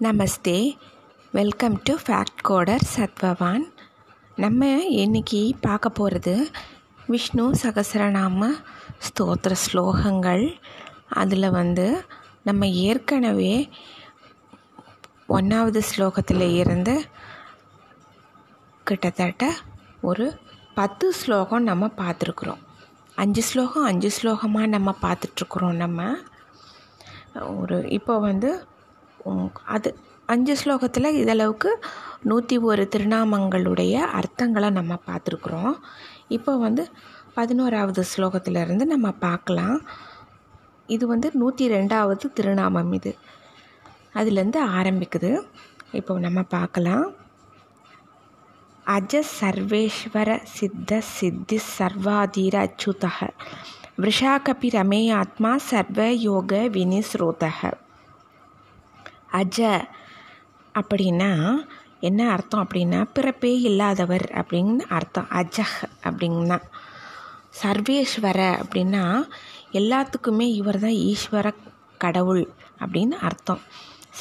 Namaste welcome to fact coder Satvavan நம்ம இன்னைக்கு பார்க்க போகிறது விஷ்ணு சகசரநாம ஸ்தோத்திர ஸ்லோகங்கள். அதில் வந்து நம்ம ஏற்கனவே ஒன்றாவது ஸ்லோகத்தில் இருந்து கிட்டத்தட்ட ஒரு பத்து ஸ்லோகம் நம்ம பார்த்துருக்குறோம். அஞ்சு ஸ்லோகம் அஞ்சு ஸ்லோகமாக நம்ம பார்த்துட்ருக்குறோம் நம்ம. ஒரு இப்போ வந்து அது அஞ்சு ஸ்லோகத்தில் இதளவுக்கு நூற்றி ஒரு திருநாமங்களுடைய அர்த்தங்களை நம்ம பார்த்துருக்குறோம். இப்போ வந்து பதினோராவது ஸ்லோகத்திலிருந்து நம்ம பார்க்கலாம். இது வந்து நூற்றி ரெண்டாவது திருநாமம் இது. அதுலேருந்து ஆரம்பிக்குது. இப்போ நம்ம பார்க்கலாம். அஜ சர்வேஸ்வர சித்த சித்தி சர்வாதீர அச்சுதக. விஷாகபி ரமே ஆத்மா சர்வ யோக வினிஸ்ரோதக. அஜ அப்படின்னா என்ன அர்த்தம் அப்படின்னா பிறப்பே இல்லாதவர் அப்படின்னு அர்த்தம். அஜஹ் அப்படின்னா. சர்வேஸ்வர அப்படின்னா எல்லாத்துக்குமே இவர் தான் ஈஸ்வர கடவுள் அப்படின்னு அர்த்தம்.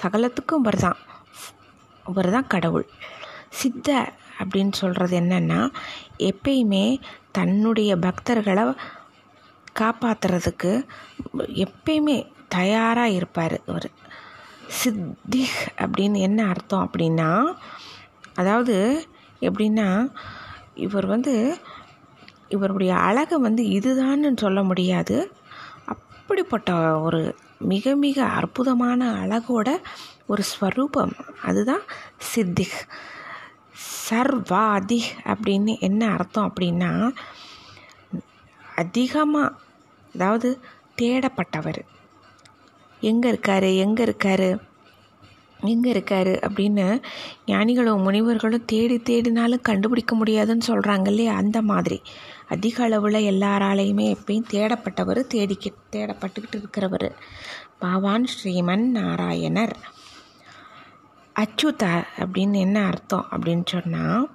சகலத்துக்கும் இவர் தான் இவர் தான் கடவுள். சித்த அப்படின்னு சொல்கிறது என்னென்னா எப்பயுமே தன்னுடைய பக்தர்களை காப்பாற்றுறதுக்கு எப்பயுமே தயாராக இருப்பார் அவர் சித்திக் அப்படின்னு என்ன அர்த்தம் அப்படின்னா அதாவது எப்படின்னா இவர் வந்து இவருடைய அழகை வந்து இதுதான்னு சொல்ல முடியாது. அப்படிப்பட்ட ஒரு மிக மிக அற்புதமான அழகோட ஒரு ஸ்வரூபம். அதுதான் சித்திக். சர்வாதி அப்படின்னு என்ன அர்த்தம் அப்படின்னா அதிகமாக அதாவது தேடப்பட்டவர். எங்கே இருக்காரு? எங்கே இருக்காரு? எங்கே இருக்காரு? அப்படின்னு ஞானிகளும் முனிவர்களும் தேடி தேடினாலும் கண்டுபிடிக்க முடியாதுன்னு சொல்கிறாங்க இல்லையா? அந்த மாதிரி. அதிக அளவில் எல்லாராலையுமே எப்பயும் தேடப்பட்டவர் தேடிக்கி தேடப்பட்டுக்கிட்டு இருக்கிறவர். பகவான் ஸ்ரீமன் நாராயணர் அச்சுதா அப்படின்னு என்ன அர்த்தம் அப்படின்னு சொன்னால்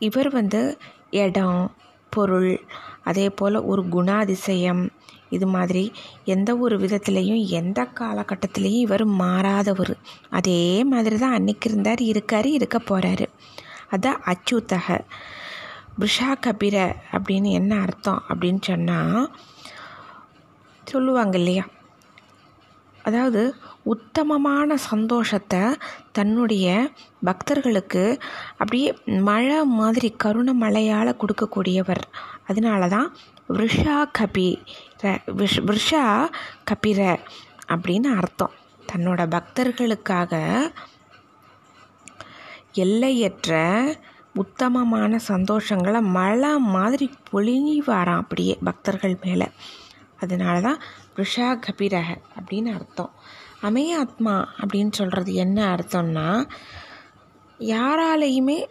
இவர் வந்து இடம் பொருள் அதே போல் ஒரு குணாதிசயம் இது மாதிரி எந்த ஒரு விதத்துலேயும் எந்த காலகட்டத்திலையும் இவர் மாறாதவர். அதே மாதிரி தான் அன்னைக்கு இருந்தார் இருக்கார் இருக்க போகிறாரு அதான் அச்சுத்தக. பிருஷா கபிர அப்படின்னு என்ன அர்த்தம் அப்படின்னு சொன்னால் சொல்லுவாங்க இல்லையா அதாவது உத்தமமான சந்தோஷத்தை தன்னுடைய பக்தர்களுக்கு அப்படியே மழை மாதிரி கருண மழையால் கொடுக்கக்கூடியவர். அதனால தான் விஷா கபி விஷ் விஷா கபிர அப்படின்னு அர்த்தம். தன்னோட பக்தர்களுக்காக எல்லையற்ற உத்தமமான சந்தோஷங்களை மழை மாதிரி பொழிவாராம் அப்படியே பக்தர்கள் மேலே. அதனால தான் ரிஷா கபிரக அப்படின்னு அர்த்தம். அமேயாத்மா அப்படின்னு சொல்கிறது என்ன அர்த்தம்னா யாராலையுமே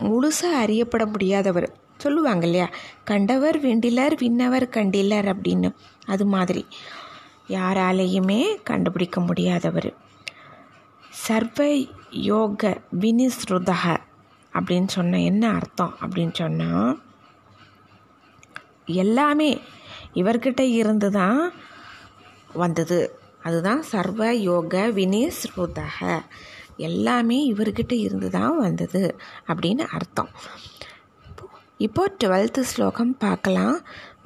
முழுசாக அறியப்பட முடியாதவர். சொல்லுவாங்க இல்லையா கண்டவர் விண்டிலர் விண்ணவர் கண்டிலர் அப்படின்னு. அது மாதிரி. யாராலையுமே கண்டுபிடிக்க முடியாதவர். சர்வ யோக வினிஸ்ருதக அப்படின்னு சொன்ன என்ன அர்த்தம் அப்படின்னு சொன்னால் எல்லாமே இவர்கிட்ட இருந்து தான் வந்தது. அதுதான் சர்வ யோக வினிஸ்ருதக எல்லாமே இவர்கிட்ட இருந்து தான் வந்தது அப்படின்னு அர்த்தம். இப்போ டுவெல்த்து ஸ்லோகம் பார்க்கலாம்.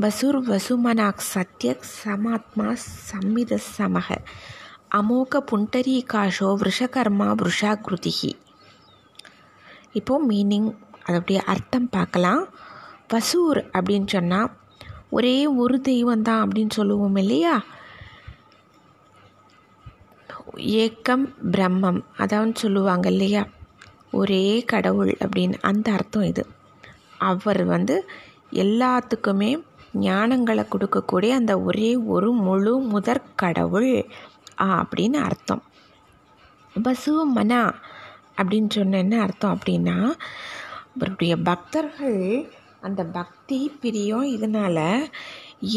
வசுர் வசுமனாக் சத்யக் சமாத்மா சம்மித சமக. அமோக புண்டரீகாஷோ விஷகர்மா விஷாகிருதிகி இப்போது மீனிங் அதோடைய அர்த்தம் பார்க்கலாம். வசூர் அப்படின்னு சொன்னால் ஒரே ஒரு தெய்வம் தான் அப்படின்னு சொல்லுவோம் இல்லையா? ஏக்கம் பிரம்மம் அதான் சொல்லுவாங்க இல்லையா? ஒரே கடவுள் அப்படின்னு அந்த அர்த்தம் இது. அவர் வந்து எல்லாத்துக்குமே ஞானங்களை கொடுக்கக்கூடிய அந்த ஒரே ஒரு முழு முதற் கடவுள். அப்படின்னு அர்த்தம். பசு மனா அப்படின்னு சொன்ன என்ன அர்த்தம் அப்படின்னா அவருடைய பக்தர்கள் அந்த பக்தி பிரியம் இதனால்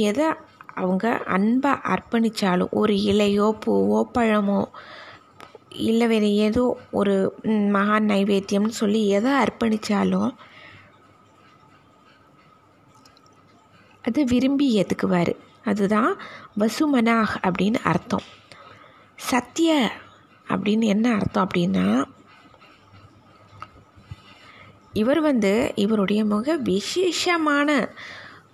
எதை அவங்க அன்பை அர்ப்பணித்தாலும் ஒரு இலையோ பூவோ பழமோ இல்லை வேறு ஏதோ ஒரு மகா நைவேத்தியம்னு சொல்லி எதை அர்ப்பணித்தாலும் அது விரும்பி ஏற்றுக்குவார் அதுதான் வசுமனாக் அப்படின்னு அர்த்தம். சத்திய அப்படின்னு என்ன அர்த்தம் அப்படின்னா இவர் வந்து இவருடைய முக விசேஷமான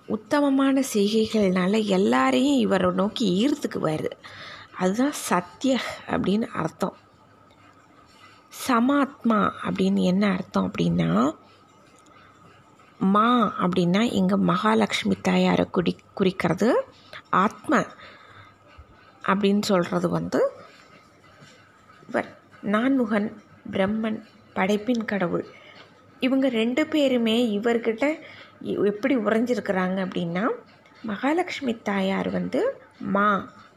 உத்தமமான செய்கைகள்னால எல்லாரையும் இவரை நோக்கி ஈர்த்துக்குவார். அதுதான் சத்திய அப்படின்னு அர்த்தம். சமாத்மா அப்படின்னு என்ன அர்த்தம் அப்படின்னா மா அப்படின்னா இங்கே மகாலட்சுமி தாயாரை குடி குறிக்கிறது. ஆத்ம அப்படின்னு சொல்கிறது வந்து இவர். நான்முகன் பிரம்மன் படைப்பின் கடவுள். இவங்க ரெண்டு பேருமே இவர்கிட்ட எப்படி உறைஞ்சிருக்கிறாங்க அப்படின்னா மகாலட்சுமி தாயார் வந்து மா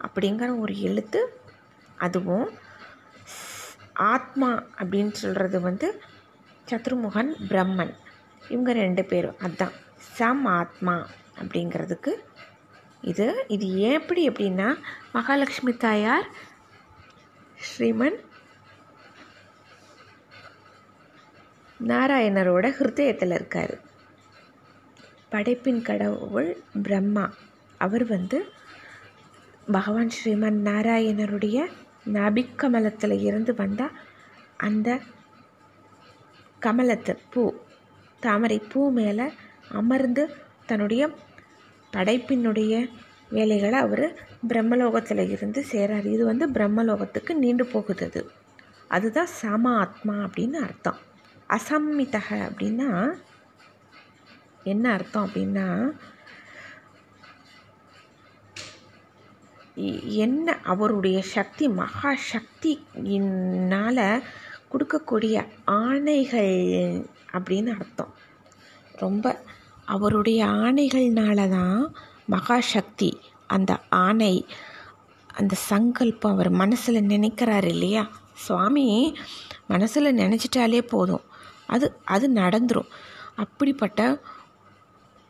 அப்படிங்கிற ஒரு எழுத்து அதுவும் ஆத்மா அப்படின்னு சொல்கிறது வந்து சத்ருமுகன் பிரம்மன். இவங்க ரெண்டு பேரும். அதுதான் சம் ஆத்மா அப்படிங்கிறதுக்கு இது. இது எப்படி எப்படின்னா மகாலட்சுமி தாயார் ஸ்ரீமன் நாராயணரோட ஹிருதயத்தில் இருக்கார். படைப்பின் கடவுள் பிரம்மா. அவர் வந்து பகவான் ஸ்ரீமன் நாராயணருடைய நபிக்கமலத்தில் இருந்து வந்தால் அந்த கமலத்தை பூ தாமரை பூ மேலே அமர்ந்து தன்னுடைய படைப்பினுடைய வேலைகளை அவர் பிரம்மலோகத்தில் இருந்து சேரார் இது வந்து பிரம்மலோகத்துக்கு நீண்டு போகுது அது அதுதான் சம ஆத்மா அப்படின்னு அர்த்தம். அசம்மிதக அப்படின்னா என்ன அர்த்தம் அப்படின்னா என்ன அவருடைய சக்தி மகா சக்தியினால் கொடுக்கக்கூடிய ஆணைகள் அப்படின்னு அர்த்தம். ரொம்ப அவருடைய ஆணைகள்னால தான் மகாசக்தி அந்த ஆணை அந்த சங்கல்பம் அவர் மனசில் நினைக்கிறாரு இல்லையா? சுவாமி மனசில் நினச்சிட்டாலே போதும். அது அது நடந்துடும் அப்படிப்பட்ட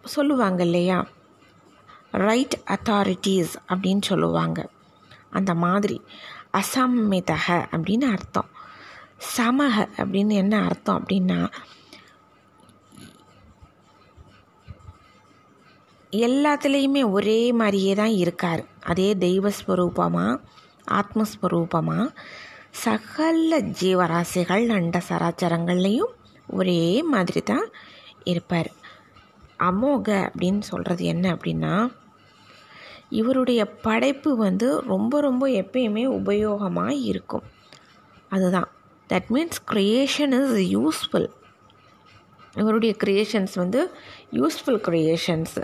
சொல்லுவாங்க இல்லையா? ரைட் அத்தாரிட்டிஸ் அப்படின்னு சொல்லுவாங்க. அந்த மாதிரி. அசம்மிதக அப்படின்னு அர்த்தம். சமக அப்படின்னு என்ன அர்த்தம் அப்படின்னா எல்லாத்துலேயுமே ஒரே மாதிரியே தான் இருக்கார். அதே தெய்வஸ்வரூபமாக ஆத்மஸ்வரூபமாக சகல ஜீவராசிகள் நண்ட சராச்சரங்கள்லேயும் ஒரே மாதிரி தான் இருப்பார். அமோக அப்படின்னு சொல்கிறது என்ன அப்படின்னா இவருடைய படைப்பு வந்து ரொம்ப ரொம்ப எப்பயுமே உபயோகமாக இருக்கும். அதுதான். That means creation is useful இவருடைய க்ரியேஷன்ஸ் வந்து யூஸ்ஃபுல் க்ரியேஷன்ஸ்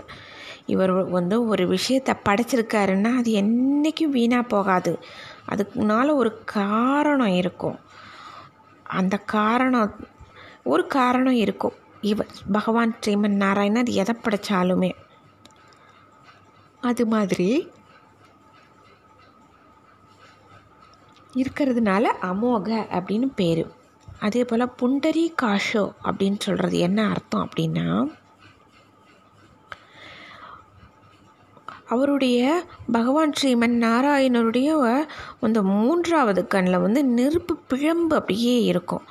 இவர் வந்து ஒரு விஷயத்தை படைச்சிருக்காருன்னா அது என்றைக்கும் வீணாக போகாது. அதுக்குனால ஒரு காரணம் இருக்கும். அந்த காரணம் ஒரு காரணம் இருக்கும். இவர் பகவான் ஸ்ரீமன் நாராயணர் எதை படைச்சாலுமே. அது மாதிரி இருக்கிறதுனால அமோக அப்படின்னு பேர். அதே போல் புண்டரி காஷோ அப்படின்னு சொல்கிறது என்ன அர்த்தம் அப்படின்னா அவருடைய பகவான் ஸ்ரீமன் நாராயணருடைய அந்த மூன்றாவது கண்ணில் வந்து நெருப்பு பிழம்பு அப்படியே இருக்கும்.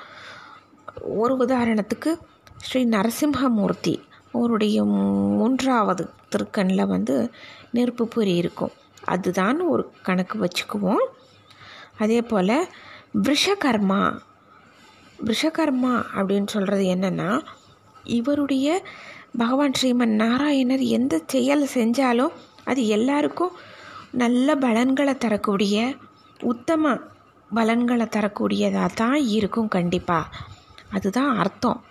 ஒரு உதாரணத்துக்கு ஸ்ரீ நரசிம்ஹமூர்த்தி அவருடைய மூன்றாவது திருக்கண்ணில் வந்து நெருப்பு பொறி இருக்கும். அதுதான் ஒரு கணக்கு வச்சுக்குவோம். அதே போல் விஷகர்மா விஷகர்மா அப்படின்னு சொல்கிறது என்னென்னா இவருடைய பகவான் ஸ்ரீமன் நாராயணர் எந்த செயல் செஞ்சாலும் அது எல்லாருக்கும் நல்ல பலன்களை தரக்கூடிய உத்தம பலன்களை தரக்கூடியதாக தான் இருக்கும் கண்டிப்பாக அதுதான் அர்த்தம்.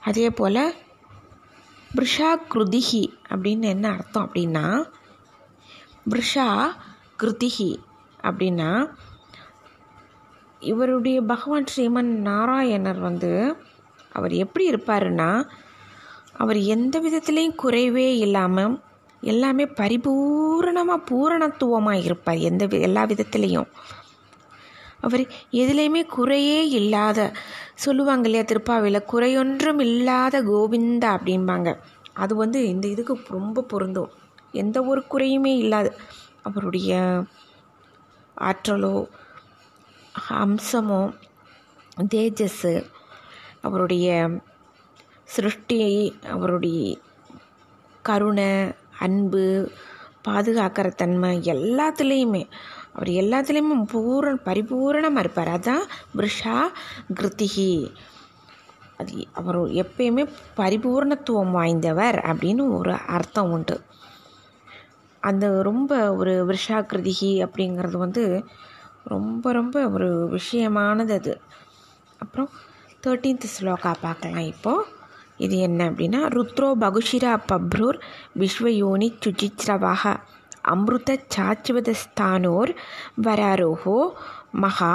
அதே போல் பிருஷா கிருதிகி அப்படின்னு என்ன அர்த்தம் அப்படின்னா பிருஷா கிருதிகி அப்படின்னா இவருடைய பகவான் ஸ்ரீமன் நாராயணர் வந்து அவர் எப்படி இருப்பாருன்னா அவர் எந்த விதத்துலேயும் குறைவே இல்லாமல் எல்லாமே பரிபூரணமாக பூரணத்துவமாக இருப்பார் எந்த எல்லா விதத்துலேயும். அவர் எதுலேயுமே குறையே இல்லாத சொல்லுவாங்க இல்லையா திருப்பாவையில் குறையொன்றும் இல்லாத கோவிந்தா அப்படிம்பாங்க. அது வந்து இந்த இதுக்கு ரொம்ப பொருந்தும். எந்த ஒரு குறையுமே இல்லாத அவருடைய ஆற்றலோ அம்சமோ தேஜஸ்ஸு அவருடைய சிருஷ்டி அவருடைய கருணை அன்பு பாதுகாக்கிற தன்மை எல்லாத்துலேயுமே. அவர் எல்லாத்துலேயுமே பூரண பரிபூரணமாக இருப்பார். அதான் விஷா கிருத்திகி. அது அவர் எப்பயுமே பரிபூர்ணத்துவம் வாய்ந்தவர் அப்படின்னு ஒரு அர்த்தம் உண்டு. அந்த ரொம்ப ஒரு விஷாக்கிருதிகி அப்படிங்கிறது வந்து ரொம்ப ரொம்ப ஒரு விஷயமானது அது. அப்புறம் தேர்ட்டீன்த் ஸ்லோகா பார்க்கலாம் இப்போது இது என்ன அப்படின்னா ருத்ரோ பகுஷிரா பப்ரூர் விஸ்வயோனி சுச்சித்ரவாக அமிர்த சாச்சுவதஸ்தானோர் வராரோஹோ மகா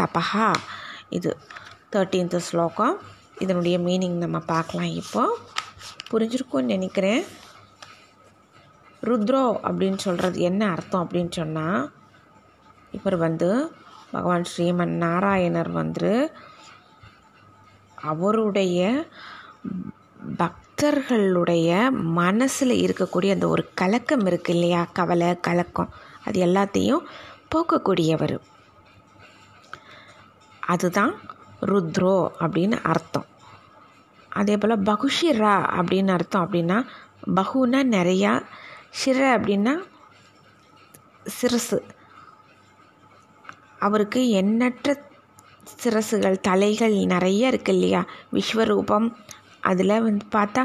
தபஹா. இது தேர்ட்டீன்த் ஸ்லோகம். இதனுடைய மீனிங் நம்ம பார்க்கலாம் இப்போ. புரிஞ்சிருக்கும்னு நினைக்கிறேன். ருத்ரோ அப்படின்னு சொல்கிறது என்ன அர்த்தம் அப்படின்னு சொன்னால் இவர் வந்து பகவான் ஸ்ரீமன் நாராயணர் வந்து அவருடைய பக்தர்களுடைய மனசில் இருக்கக்கூடிய அந்த ஒரு கலக்கம் இருக்குது இல்லையா? கவலை கலக்கம். அது எல்லாத்தையும் போக்கக்கூடியவர். அதுதான் ருத்ரோ அப்படின்னு அர்த்தம். அதே போல் பகுஷிரா அப்படின்னு அர்த்தம் அப்படின்னா பகுனா நிறையா ஷிர அப்படின்னா சிரசு. அவருக்கு எண்ணற்ற சிரசுகள் தலைகள் நிறைய இருக்கு இல்லையா? விஸ்வரூபம் அதில் வந்து பார்த்தா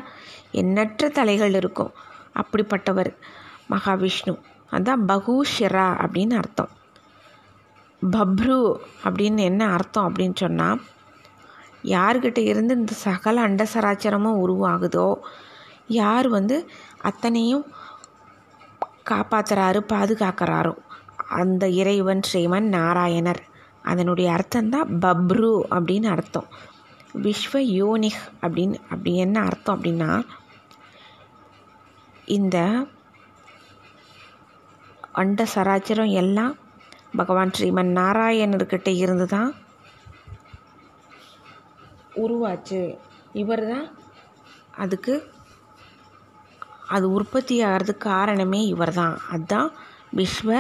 எண்ணற்ற தலைகள் இருக்கும். அப்படிப்பட்டவர் மகாவிஷ்ணு. அதான் பகுஷிரா அப்படின்னு அர்த்தம். பப்ரு அப்படின்னு என்ன அர்த்தம் அப்படின்னு சொன்னால் யார்கிட்ட இருந்து இந்த சகல அண்டசராச்சரமும் உருவாகுதோ யார் வந்து அத்தனையும் காப்பாற்றுறாரு பாதுகாக்கிறாரோ அந்த இறைவன் ஸ்ரீமன் நாராயணர். அதனுடைய அர்த்தம் தான் பப்ரு அப்படின்னு அர்த்தம். விஸ்வ யோனிக் அப்படின்னு அப்படி என்ன அர்த்தம் அப்படின்னா இந்த அண்ட சராச்சரம் எல்லாம் பகவான் ஸ்ரீமன் நாராயணர்கிட்ட இருந்து தான் உருவாச்சு. இவர் தான் அதுக்கு அது உற்பத்தி ஆகிறதுக்கு காரணமே இவர் தான் அதுதான் விஸ்வ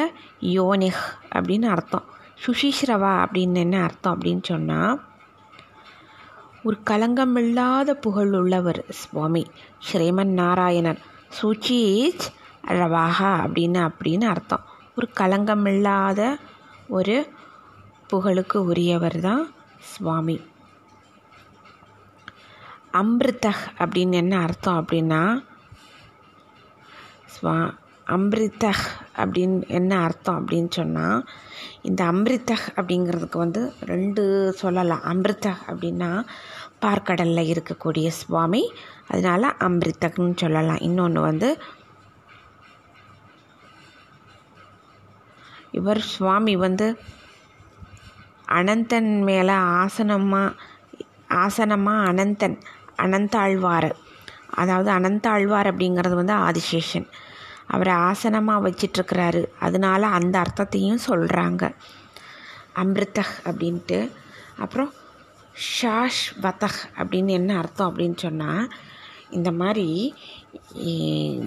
யோனிக் அப்படின்னு அர்த்தம். சுஷிஸ்ரவா அப்படின்னு என்ன அர்த்தம் அப்படின்னு சொன்னால் ஒரு களங்கமில்லாத புகழ் உள்ளவர் சுவாமி. ஸ்ரீமன் நாராயணன். சுச்சீச் அழவாகா அப்படின்னு அப்படின்னு அர்த்தம். ஒரு களங்கமில்லாத ஒரு புகழுக்கு உரியவர் தான் சுவாமி. அம்ரிதக் அப்படின்னு என்ன அர்த்தம் அப்படின்னா ஸ்வா அம்ரிதக் அப்படின்னு என்ன அர்த்தம் அப்படின்னு சொன்னால் இந்த அம்ரிதக் அப்படிங்கிறதுக்கு வந்து ரெண்டு சொல்லலாம். அம்ரிதக் அப்படின்னா பார்க்கடலில் இருக்கக்கூடிய சுவாமி. அதனால அம்ரிதக்னு சொல்லலாம். இன்னொன்று வந்து இவர் சுவாமி வந்து அனந்தன் மேலே ஆசனமாக ஆசனமாக அனந்தன் அனந்தாழ்வார். அதாவது அனந்தாழ்வார் அப்படிங்கிறது வந்து ஆதிசேஷன். அவரை ஆசனமாக வச்சிட்ருக்கிறாரு. அதனால அந்த அர்த்தத்தையும் சொல்கிறாங்க அம்ரிதக் அப்படின்ட்டு. அப்புறம் ஷாஷ் வதஹ் அப்படின்னு என்ன அர்த்தம் அப்படின்னு சொன்னால் இந்த மாதிரி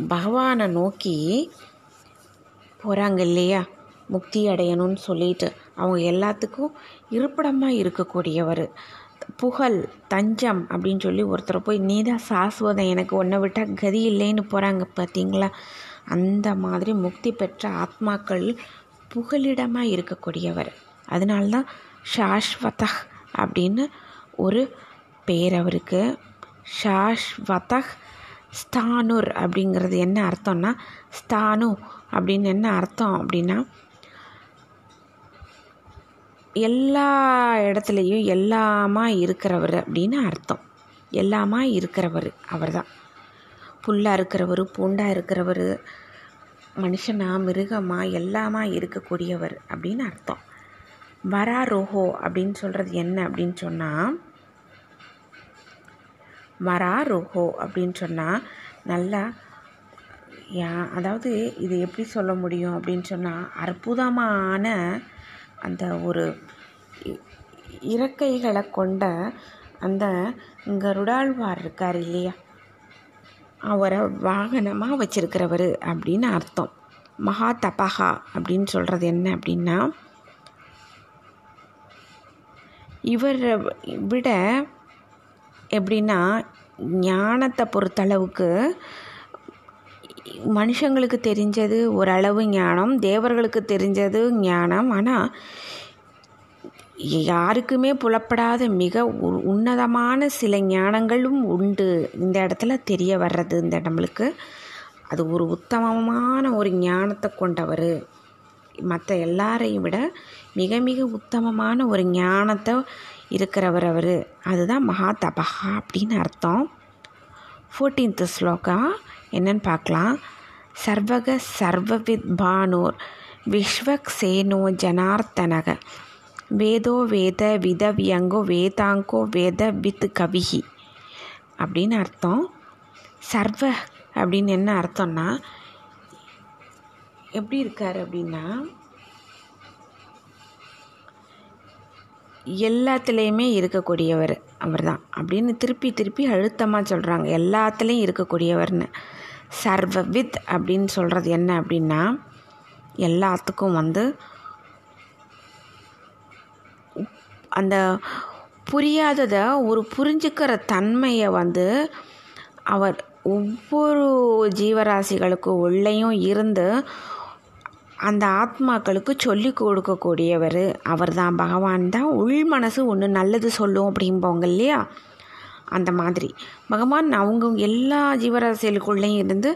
பகவானை நோக்கி போகிறாங்க இல்லையா? முக்தி அடையணும்னு சொல்லிட்டு அவங்க எல்லாத்துக்கும் இருப்பிடமாக இருக்கக்கூடியவர். புகழ் தஞ்சம் அப்படின்னு சொல்லி ஒருத்தரை போய் நீ தான் சாஸ்வதம் எனக்கு ஒன்றை விட்டால் கதி இல்லைன்னு போகிறாங்க பார்த்தீங்களா அந்த மாதிரி முக்தி பெற்ற ஆத்மாக்கள் புகலிடமாக இருக்கக்கூடியவர். அதனால்தான் ஷாஷ்வத அப்படின்னு ஒரு பேர் அவருக்கு. ஷாஷ்வத ஸ்தானுர் அப்படிங்கிறது என்ன அர்த்தம்னா ஸ்தானு அப்படின்னு என்ன அர்த்தம் அப்படின்னா எல்லா இடத்துலையும் எல்லாமா இருக்கிறவர் அப்படின்னு அர்த்தம். எல்லாமா இருக்கிறவர் அவர் தான் புல்லாக இருக்கிறவர் பூண்டாக இருக்கிறவர் மனுஷனா மிருகமாக எல்லாமா இருக்கக்கூடியவர் அப்படின்னு அர்த்தம். வராரோஹோ அப்படின்னு சொல்கிறது என்ன அப்படின்னு சொன்னால் வராரோஹோ அப்படின்னு சொன்னால் நல்லா யா அதாவது இது எப்படி சொல்ல முடியும் அப்படின்னு சொன்னால் அற்புதமான அந்த ஒரு இறக்கைகளை கொண்ட அந்த கருடாழ்வார் இருக்கார் இல்லையா? அவரை வாகனமாக வச்சிருக்கிறவர் அப்படின்னு அர்த்தம். மகா தபகா அப்படின்னு சொல்கிறது என்ன அப்படின்னா இவரை விட எப்படின்னா ஞானத்தை பொறுத்தளவுக்கு மனுஷங்களுக்கு தெரிஞ்சது ஓரளவு ஞானம் தேவர்களுக்கு தெரிஞ்சது ஞானம். ஆனால் யாருக்குமே புலப்படாத மிக உ- உன்னதமான சில ஞானங்களும் உண்டு. இந்த இடத்துல தெரிய வர்றது இந்த நம்மளுக்கு. அது ஒரு உத்தமமான ஒரு ஞானத்தை கொண்டவர். மற்ற எல்லாரையும் விட மிக மிக உத்தமமான ஒரு ஞானத்தை இருக்கிறவர் அவர். அதுதான் மகா தபஹா அப்படின்னு அர்த்தம். ஃபோர்டீன்த் ஸ்லோகா என்னன்னு பார்க்கலாம். சர்வக சர்வவித் பானோர் விஸ்வக் சேனோ ஜனார்த்தனக. வேதோ வேத விதவியங்கோ வேதாங்கோ வேத வித் கவிஹி அப்படின்னு அர்த்தம். சர்வ அப்படின்னு என்ன அர்த்தம்னா எப்படி இருக்கார் அப்படின்னா எல்லாத்துலேயுமே இருக்கக்கூடியவர் அவர் தான் அப்படின்னு திருப்பி திருப்பி அழுத்தமாக சொல்கிறாங்க எல்லாத்துலேயும் இருக்கக்கூடியவர்னு. சர்வ வித் அப்படின்னு சொல்கிறது என்ன அப்படின்னா எல்லாத்துக்கும் வந்து அந்த புரியாததை ஒரு புரிஞ்சுக்கிற தன்மையை வந்து அவர் ஒவ்வொரு ஜீவராசிகளுக்கு உள்ளேயும் இருந்து அந்த ஆத்மாக்களுக்கு சொல்லி கொடுக்கக்கூடியவர் அவர் தான் பகவான் தான். உள் மனசு ஒன்று நல்லது சொல்லும் அப்படிம்போங்க இல்லையா? அந்த மாதிரி. பகவான் அவங்க எல்லா ஜீவராசிகளுக்குள்ளேயும் இருந்து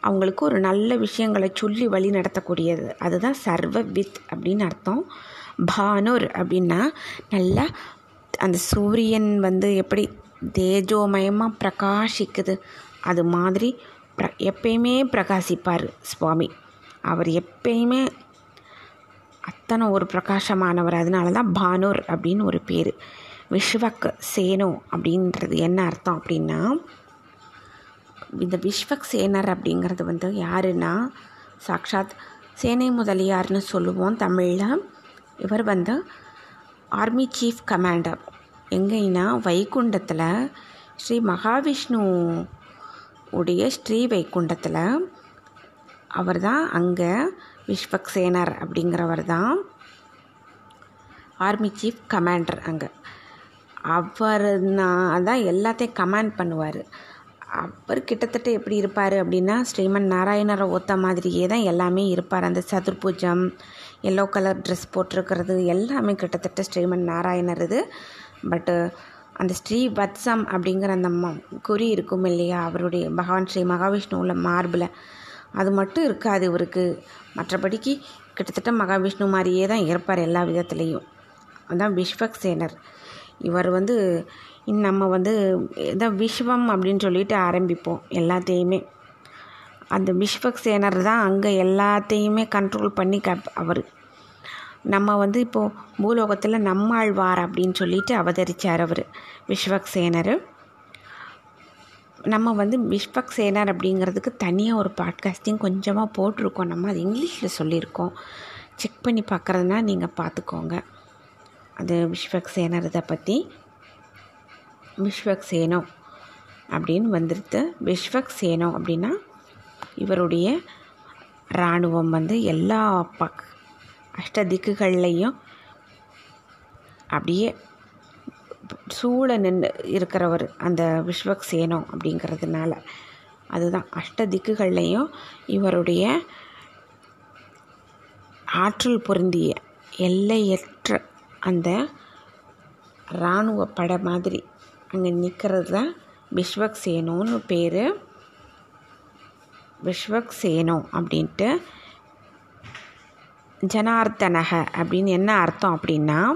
அவங்களுக்கு ஒரு நல்ல விஷயங்களை சொல்லி வழி நடத்தக்கூடியது. அதுதான் சர்வ வித் அப்படின்னு அர்த்தம். பானூர் அப்படின்னா நல்லா அந்த சூரியன் வந்து எப்படி தேஜோமயமாக பிரகாசிக்குது. அது மாதிரி ப்ர எப்பயுமே பிரகாசிப்பார் சுவாமி. அவர் எப்பயுமே அத்தனை ஒரு பிரகாசமானவர். அதனால தான் பானூர் அப்படின்னு ஒரு பேர். விஸ்வக் சேனோ அப்படின்றது என்ன அர்த்தம் அப்படின்னா இந்த விஸ்வக் சேனர் அப்படிங்கிறது வந்து யாருன்னா சாக்ஷாத் சேனை முதலியார்னு சொல்லுவோம் தமிழில். இவர் வந்து ஆர்மி சீஃப் கமாண்டர் எங்கேன்னா வைகுண்டத்தில் ஸ்ரீ மகாவிஷ்ணு உடைய ஸ்ரீ வைகுண்டத்தில் அவர் தான் அங்கே விஸ்வக்சேனர் அப்படிங்கிறவர் தான் ஆர்மி சீஃப் கமாண்டர் அங்கே. அவர் நான் தான் எல்லாத்தையும் கமாண்ட் பண்ணுவார். அவர் கிட்டத்தட்ட எப்படி இருப்பார் அப்படின்னா ஸ்ரீமன் நாராயணரை ஒத்த மாதிரியே தான் எல்லாமே இருப்பார். அந்த சதுர்பூஜம் எல்லோ கலர் ட்ரெஸ் போட்டிருக்கிறது எல்லாமே கிட்டத்தட்ட ஸ்ரீமன் நாராயணர் இது பட்டு அந்த ஸ்ரீ வத்சம் அப்படிங்கிற அந்த ம- குறி இருக்கும் இல்லையா? அவருடைய பகவான் ஸ்ரீ மகாவிஷ்ணுவில் மார்பில். அது மட்டும் இருக்காது இவருக்கு. மற்றபடிக்கு கிட்டத்தட்ட மகாவிஷ்ணு மாதிரியே தான் இருப்பார் எல்லா விதத்துலேயும். அதான் விஸ்வக்சேனர் இவர் வந்து இன் நம்ம வந்து இதான் விஸ்வம் அப்படின்னு சொல்லிட்டு ஆரம்பிப்போம் எல்லாத்தையுமே. அந்த விஸ்வக்சேனர் தான் அங்கே எல்லாத்தையுமே கண்ட்ரோல் பண்ணி க அவர். நம்ம வந்து இப்போது பூலோகத்தில் நம்மாழ்வார் அப்படின்னு சொல்லிட்டு அவதரித்தார் அவர் விஸ்வக்சேனர் நம்ம வந்து விஸ்வக்சேனர் அப்படிங்கிறதுக்கு தனியாக ஒரு பாட்காஸ்டிங் கொஞ்சமாக போட்டிருக்கோம். நம்ம அது இங்கிலீஷில் சொல்லியிருக்கோம். செக் பண்ணி பார்க்குறதுனா நீங்கள் பார்த்துக்கோங்க. அது விஸ்வக்சேனர் இதை பற்றி விஸ்வக்சேனோ அப்படின்னு வந்துடுது விஸ்வக்சேனோ அப்படின்னா இவருடைய இராணுவம் வந்து எல்லா பக் அஷ்ட திக்குகள்லையும் அப்படியே சூழ நின்று இருக்கிறவர் அந்த விஸ்வக்சேனம் அப்படிங்கிறதுனால. அதுதான். அஷ்ட திக்குகள்லையும் இவருடைய ஆற்றல் பொருந்திய எல்லையற்ற அந்த இராணுவ பட மாதிரி அங்கே நிற்கிறது தான் விஸ்வக்சேனோன்னு பேர். விஸ்வக்சேனோ அப்படின்ட்டு ஜனார்த்தனக அப்படின்னு என்ன அர்த்தம் அப்படின்னா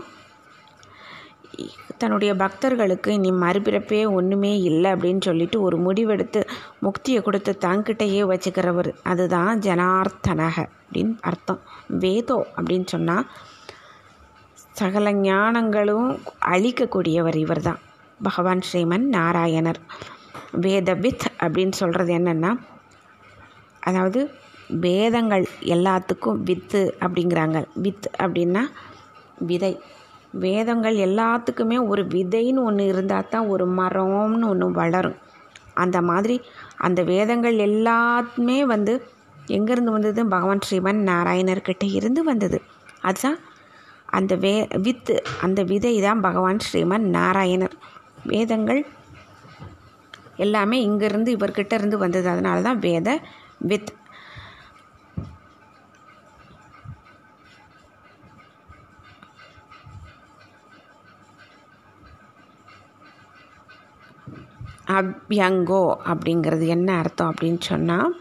தன்னுடைய பக்தர்களுக்கு இனி மறுபிறப்பே ஒன்றுமே இல்லை அப்படின்னு சொல்லிட்டு ஒரு முடிவெடுத்து முக்தியை கொடுத்து தங்கிட்டையே வச்சுக்கிறவர் அதுதான் ஜனார்த்தனக அப்படின்னு அர்த்தம். வேதோ அப்படின்னு சொன்னால் சகல ஞானங்களும் அழிக்கக்கூடியவர் இவர் தான் பகவான் ஸ்ரீமன் நாராயணர். வேதவித் அப்படின்னு சொல்கிறது என்னென்னா அதாவது வேதங்கள் எல்லாத்துக்கும் வித்து அப்படிங்கிறாங்க. வித் அப்படின்னா விதை. வேதங்கள் எல்லாத்துக்குமே ஒரு விதைன்னு ஒன்று இருந்தால் தான் ஒரு மரம்னு ஒன்று வளரும். அந்த மாதிரி அந்த வேதங்கள் எல்லாத்துமே வந்து எங்கேருந்து வந்தது? பகவான் ஸ்ரீமன் நாராயணர்கிட்ட இருந்து வந்தது. அதுதான் அந்த வே வித்து அந்த விதை தான் பகவான் ஸ்ரீமன் நாராயணர். வேதங்கள் எல்லாமே இங்கேருந்து இவர்கிட்ட இருந்து வந்தது. அதனால தான் வேத வித் அப்யங்கோ அப்படிங்கிறது என்ன அர்த்தம் அப்படின்னு சொன்னால்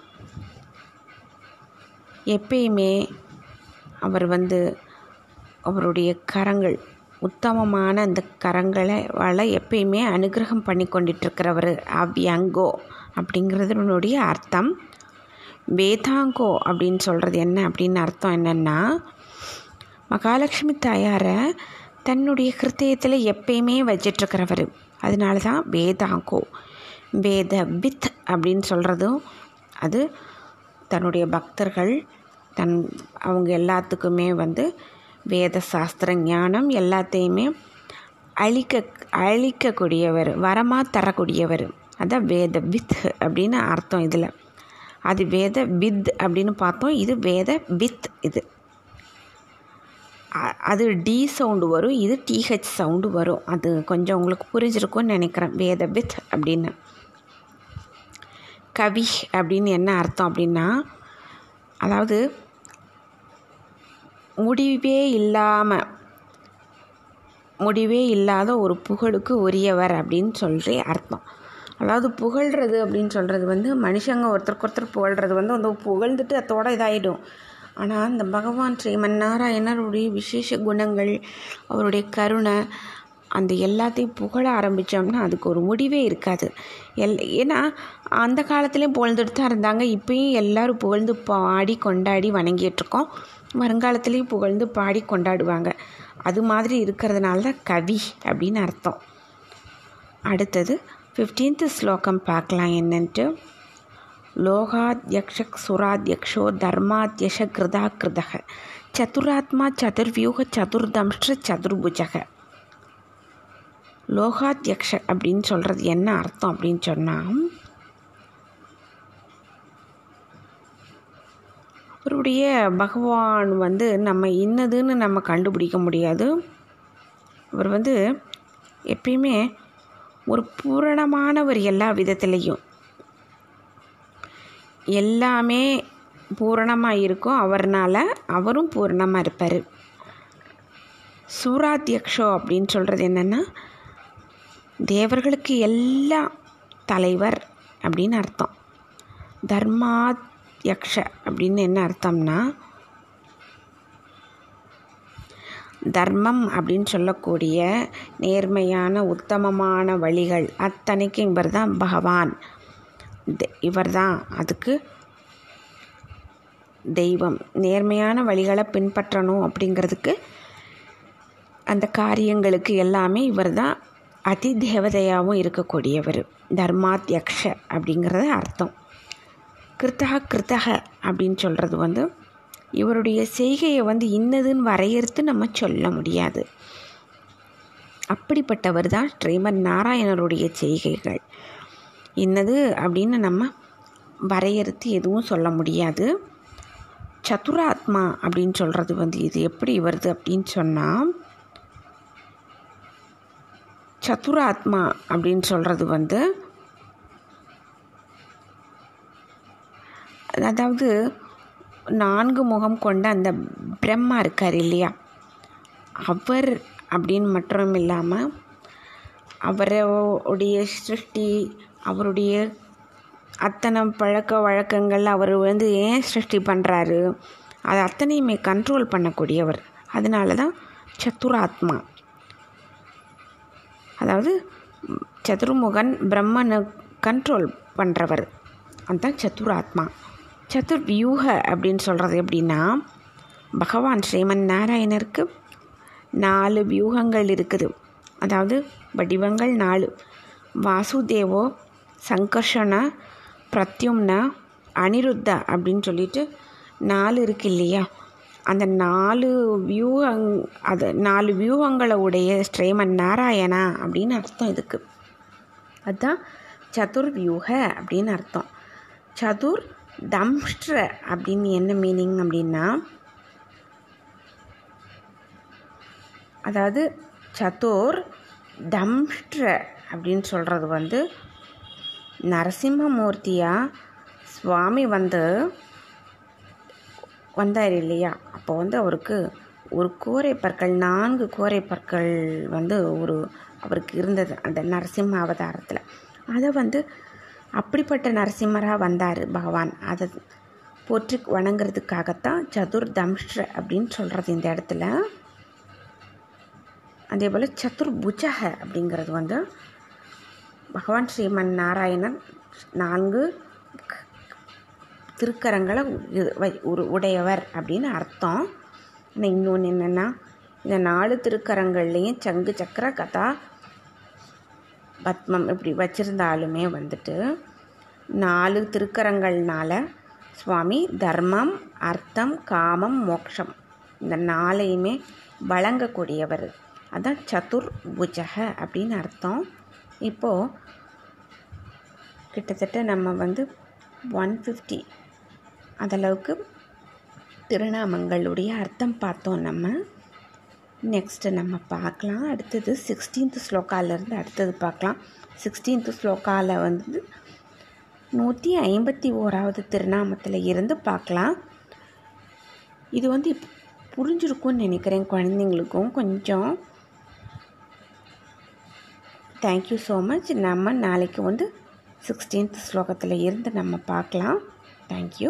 எப்பயுமே அவர் வந்து அவருடைய கரங்கள் உத்தமமான அந்த கரங்களை வள எப்பயுமே அனுகிரகம் பண்ணி கொண்டிட்டிருக்கிறவர் அவ்யங்கோ அப்படிங்கிறதுனுடைய அர்த்தம். வேதாங்கோ அப்படின்னு சொல்கிறது என்ன அப்படின்னு அர்த்தம் என்னென்னா மகாலட்சுமி தாயாரை தன்னுடைய கிருத்தியத்தில் எப்பயுமே வச்சிட்ருக்கிறவர் அதனால தான் வேதாங்கோ வேத பித் அப்படின்னு சொல்கிறதும் அது தன்னுடைய பக்தர்கள் தன் அவங்க எல்லாத்துக்குமே வந்து வேத சாஸ்திர ஞானம் எல்லாத்தையுமே அழிக்க அழிக்கக்கூடியவர் வரமாக தரக்கூடியவர். அதான் வேத வித் அப்படின்னு அர்த்தம் இதில். அது வேத வித் அப்படின்னு பார்த்தோம். இது வேத வித் இது. அது டி சவுண்டு வரும் இது டிஹெச் சவுண்டு வரும். அது கொஞ்சம் உங்களுக்கு புரிஞ்சிருக்கும்னு நினைக்கிறேன். வேத வித் அப்படின்னு. கவி அப்படின்னு என்ன அர்த்தம் அப்படின்னா அதாவது முடிவே இல்லாமல் முடிவே இல்லாத ஒரு புகழுக்கு உரியவர் அப்படின்னு சொல்லி அர்த்தம். அதாவது புகழ்கிறது அப்படின்னு சொல்கிறது வந்து மனுஷங்க ஒருத்தருக்கு ஒருத்தர் புகழ்கிறது வந்து வந்து புகழ்ந்துட்டு அதோட இதாகிடும் ஆனால் அந்த பகவான் ஸ்ரீமன் நாராயணருடைய விசேஷ குணங்கள் அவருடைய கருணை அந்த எல்லாத்தையும் புகழ ஆரம்பித்தோம்னா அதுக்கு ஒரு முடிவே இருக்காது. எல் ஏன்னா அந்த காலத்துலேயும் புகழ்ந்துட்டு தான் இருந்தாங்க. இப்போயும் எல்லோரும் புகழ்ந்து பாடி கொண்டாடி வணங்கிட்டுருக்கோம். வருங்காலத்துலேயும் புகழ்ந்து பாடி கொண்டாடுவாங்க. அது மாதிரி இருக்கிறதுனால தான் கவி அப்படின்னு அர்த்தம். அடுத்தது ஃபிஃப்டீன்த்து ஸ்லோகம் பார்க்கலாம் என்னன்ட்டு. லோகாத்யக்ஷக் சுராத்யக்ஷோ தர்மாத்யஷ கிருதா கிருதக சதுராத்மா சதுர்வியூக சதுர்தம்ஷ்ட சதுர்புஜக. லோகாத்யக்ஷ அப்படின்னு சொல்கிறது என்ன அர்த்தம் அப்படின்னு சொன்னால் அவருடைய பகவான் வந்து நம்ம இன்னதுன்னு நம்ம கண்டுபிடிக்க முடியாது. அவர் வந்து எப்பயுமே ஒரு பூரணமானவர் எல்லா விதத்துலேயும். எல்லாமே பூரணமாக இருக்கும் அவர்னால் அவரும் பூரணமாக இருப்பார். சூராத்தியக்ஷோ அப்படின்னு சொல்கிறது என்னென்னா தேவர்களுக்கு எல்லா தலைவர் அப்படின்னு அர்த்தம். தர்மாத்யக்ஷ அப்படின்னு என்ன அர்த்தம்னா தர்மம் அப்படின்னு சொல்லக்கூடிய நேர்மையான உத்தமமான வழிகள் அத்தனைக்கும் இவர் தான் பகவான். இவர் தான் அதுக்கு தெய்வம். நேர்மையான வழிகளை பின்பற்றணும் அப்படிங்கிறதுக்கு அந்த காரியங்களுக்கு எல்லாமே இவர் தான் அதி தேவதையாகவும் இருக்கக்கூடியவர். தர்மாத்யக்ஷ அப்படிங்கிறது அர்த்தம். கிருத்தக கிருத்தக அப்படின்னு சொல்கிறது வந்து இவருடைய செய்கையை வந்து இன்னதுன்னு வரையறுத்து நம்ம சொல்ல முடியாது. அப்படிப்பட்டவர் தான் ஸ்ரீமன் நாராயணருடைய செய்கைகள். என்னது அப்படின்னு நம்ம வரையறுத்து எதுவும் சொல்ல முடியாது. சதுராத்மா அப்படின்னு சொல்கிறது வந்து இது எப்படி வருது அப்படின்னு சொன்னால் சதுராத்மா அப்படின்னு சொல்கிறது வந்து அதாவது நான்கு முகம் கொண்ட அந்த பிரம்மா இருக்கார் இல்லையா? அவர் அப்படின்னு மட்டும் இல்லாமல் அவருடைய சிருஷ்டி அவருடைய அத்தனை பழக்க வழக்கங்கள் அவர் வந்து ஏன் சிருஷ்டி பண்ணுறாரு அது அத்தனையுமே கண்ட்ரோல் பண்ணக்கூடியவர். அதனால தான் சத்துராத்மா. அதாவது சதுர்முகன் பிரம்மனை கண்ட்ரோல் பண்ணுறவர் அதுதான் சத்துராத்மா. சதுர்வியூக அப்படின்னு சொல்கிறது எப்படின்னா பகவான் ஸ்ரீமன் நாராயணருக்கு நாலு வியூகங்கள் இருக்குது. அதாவது வடிவங்கள் நாலு. வாசுதேவோ சங்கர்ஷன பிரத்யும்ன அனிருத்தா அப்படின்னு சொல்லிட்டு நாலு இருக்கு இல்லையா? அந்த நாலு வியூகங் அது நாலு வியூகங்களை உடைய ஸ்ரீமன் நாராயணா அப்படின்னு அர்த்தம் இதுக்கு. அதுதான் சதுர் வியூக அப்படின்னு அர்த்தம். சதுர் தம்ஷ்ட்ர அப்படின்னு என்ன மீனிங் அப்படின்னா அதாவது சதுர் தம்ஷ்ட்ர அப்படின்னு சொல்கிறது வந்து நரசிம்மமூர்த்தியாக சுவாமி வந்து வந்தார் இல்லையா? அப்போ வந்து அவருக்கு ஒரு கோரை பற்கள் நான்கு கோரை பற்கள் வந்து ஒரு அவருக்கு இருந்தது அந்த நரசிம்ம அவதாரத்தில். அதை வந்து அப்படிப்பட்ட நரசிம்மராக வந்தார் பகவான். அதை போற்றி வணங்குறதுக்காகத்தான் சதுர் தம்ஷ்ர அப்படின்னு சொல்கிறது இந்த இடத்துல. அதே போல் சதுர்புஜக அப்படிங்கிறது வந்து பகவான் ஸ்ரீமன் நாராயணன் நான்கு திருக்கரங்களை உ- வை- ஒரு உடையவர் அப்படின்னு அர்த்தம். ஆனால் இன்னொன்று என்னென்னா இந்த நாலு திருக்கரங்கள்லேயும் சங்கு சக்கர கதா பத்மம் இப்படி வச்சுருந்தாலுமே வந்துட்டு நாலு திருக்கரங்கள்னால சுவாமி தர்மம் அர்த்தம் காமம் மோக்ஷம் இந்த நாளையுமே வழங்கக்கூடியவர். அதான் சதுர் புஜக அப்படின்னு அர்த்தம். இப்போது கிட்டத்தட்ட நம்ம வந்து ஒன் ஃபிஃப்டி அதளவுக்கு திருநாமங்களுடைய அர்த்தம் பார்த்தோம் நம்ம. நெக்ஸ்ட்டு நம்ம பார்க்கலாம். அடுத்தது சிக்ஸ்டீன்த் ஸ்லோக்காலேருந்து அடுத்தது பார்க்கலாம். சிக்ஸ்டீன்த் ஸ்லோக்காவில் வந்து நூற்றி ஐம்பத்தி ஓராவது திருநாமத்தில் இருந்து பார்க்கலாம். இது வந்து புரிஞ்சிருக்கும்னு நினைக்கிறேன் குழந்தைங்களுக்கும். கொஞ்சம் தேங்க்யூ ஸோ மச் நம்ம நாளைக்கு வந்து சிக்ஸ்டீன்த் ஸ்லோகத்தில் இருந்து நம்ம பார்க்கலாம். தேங்க்யூ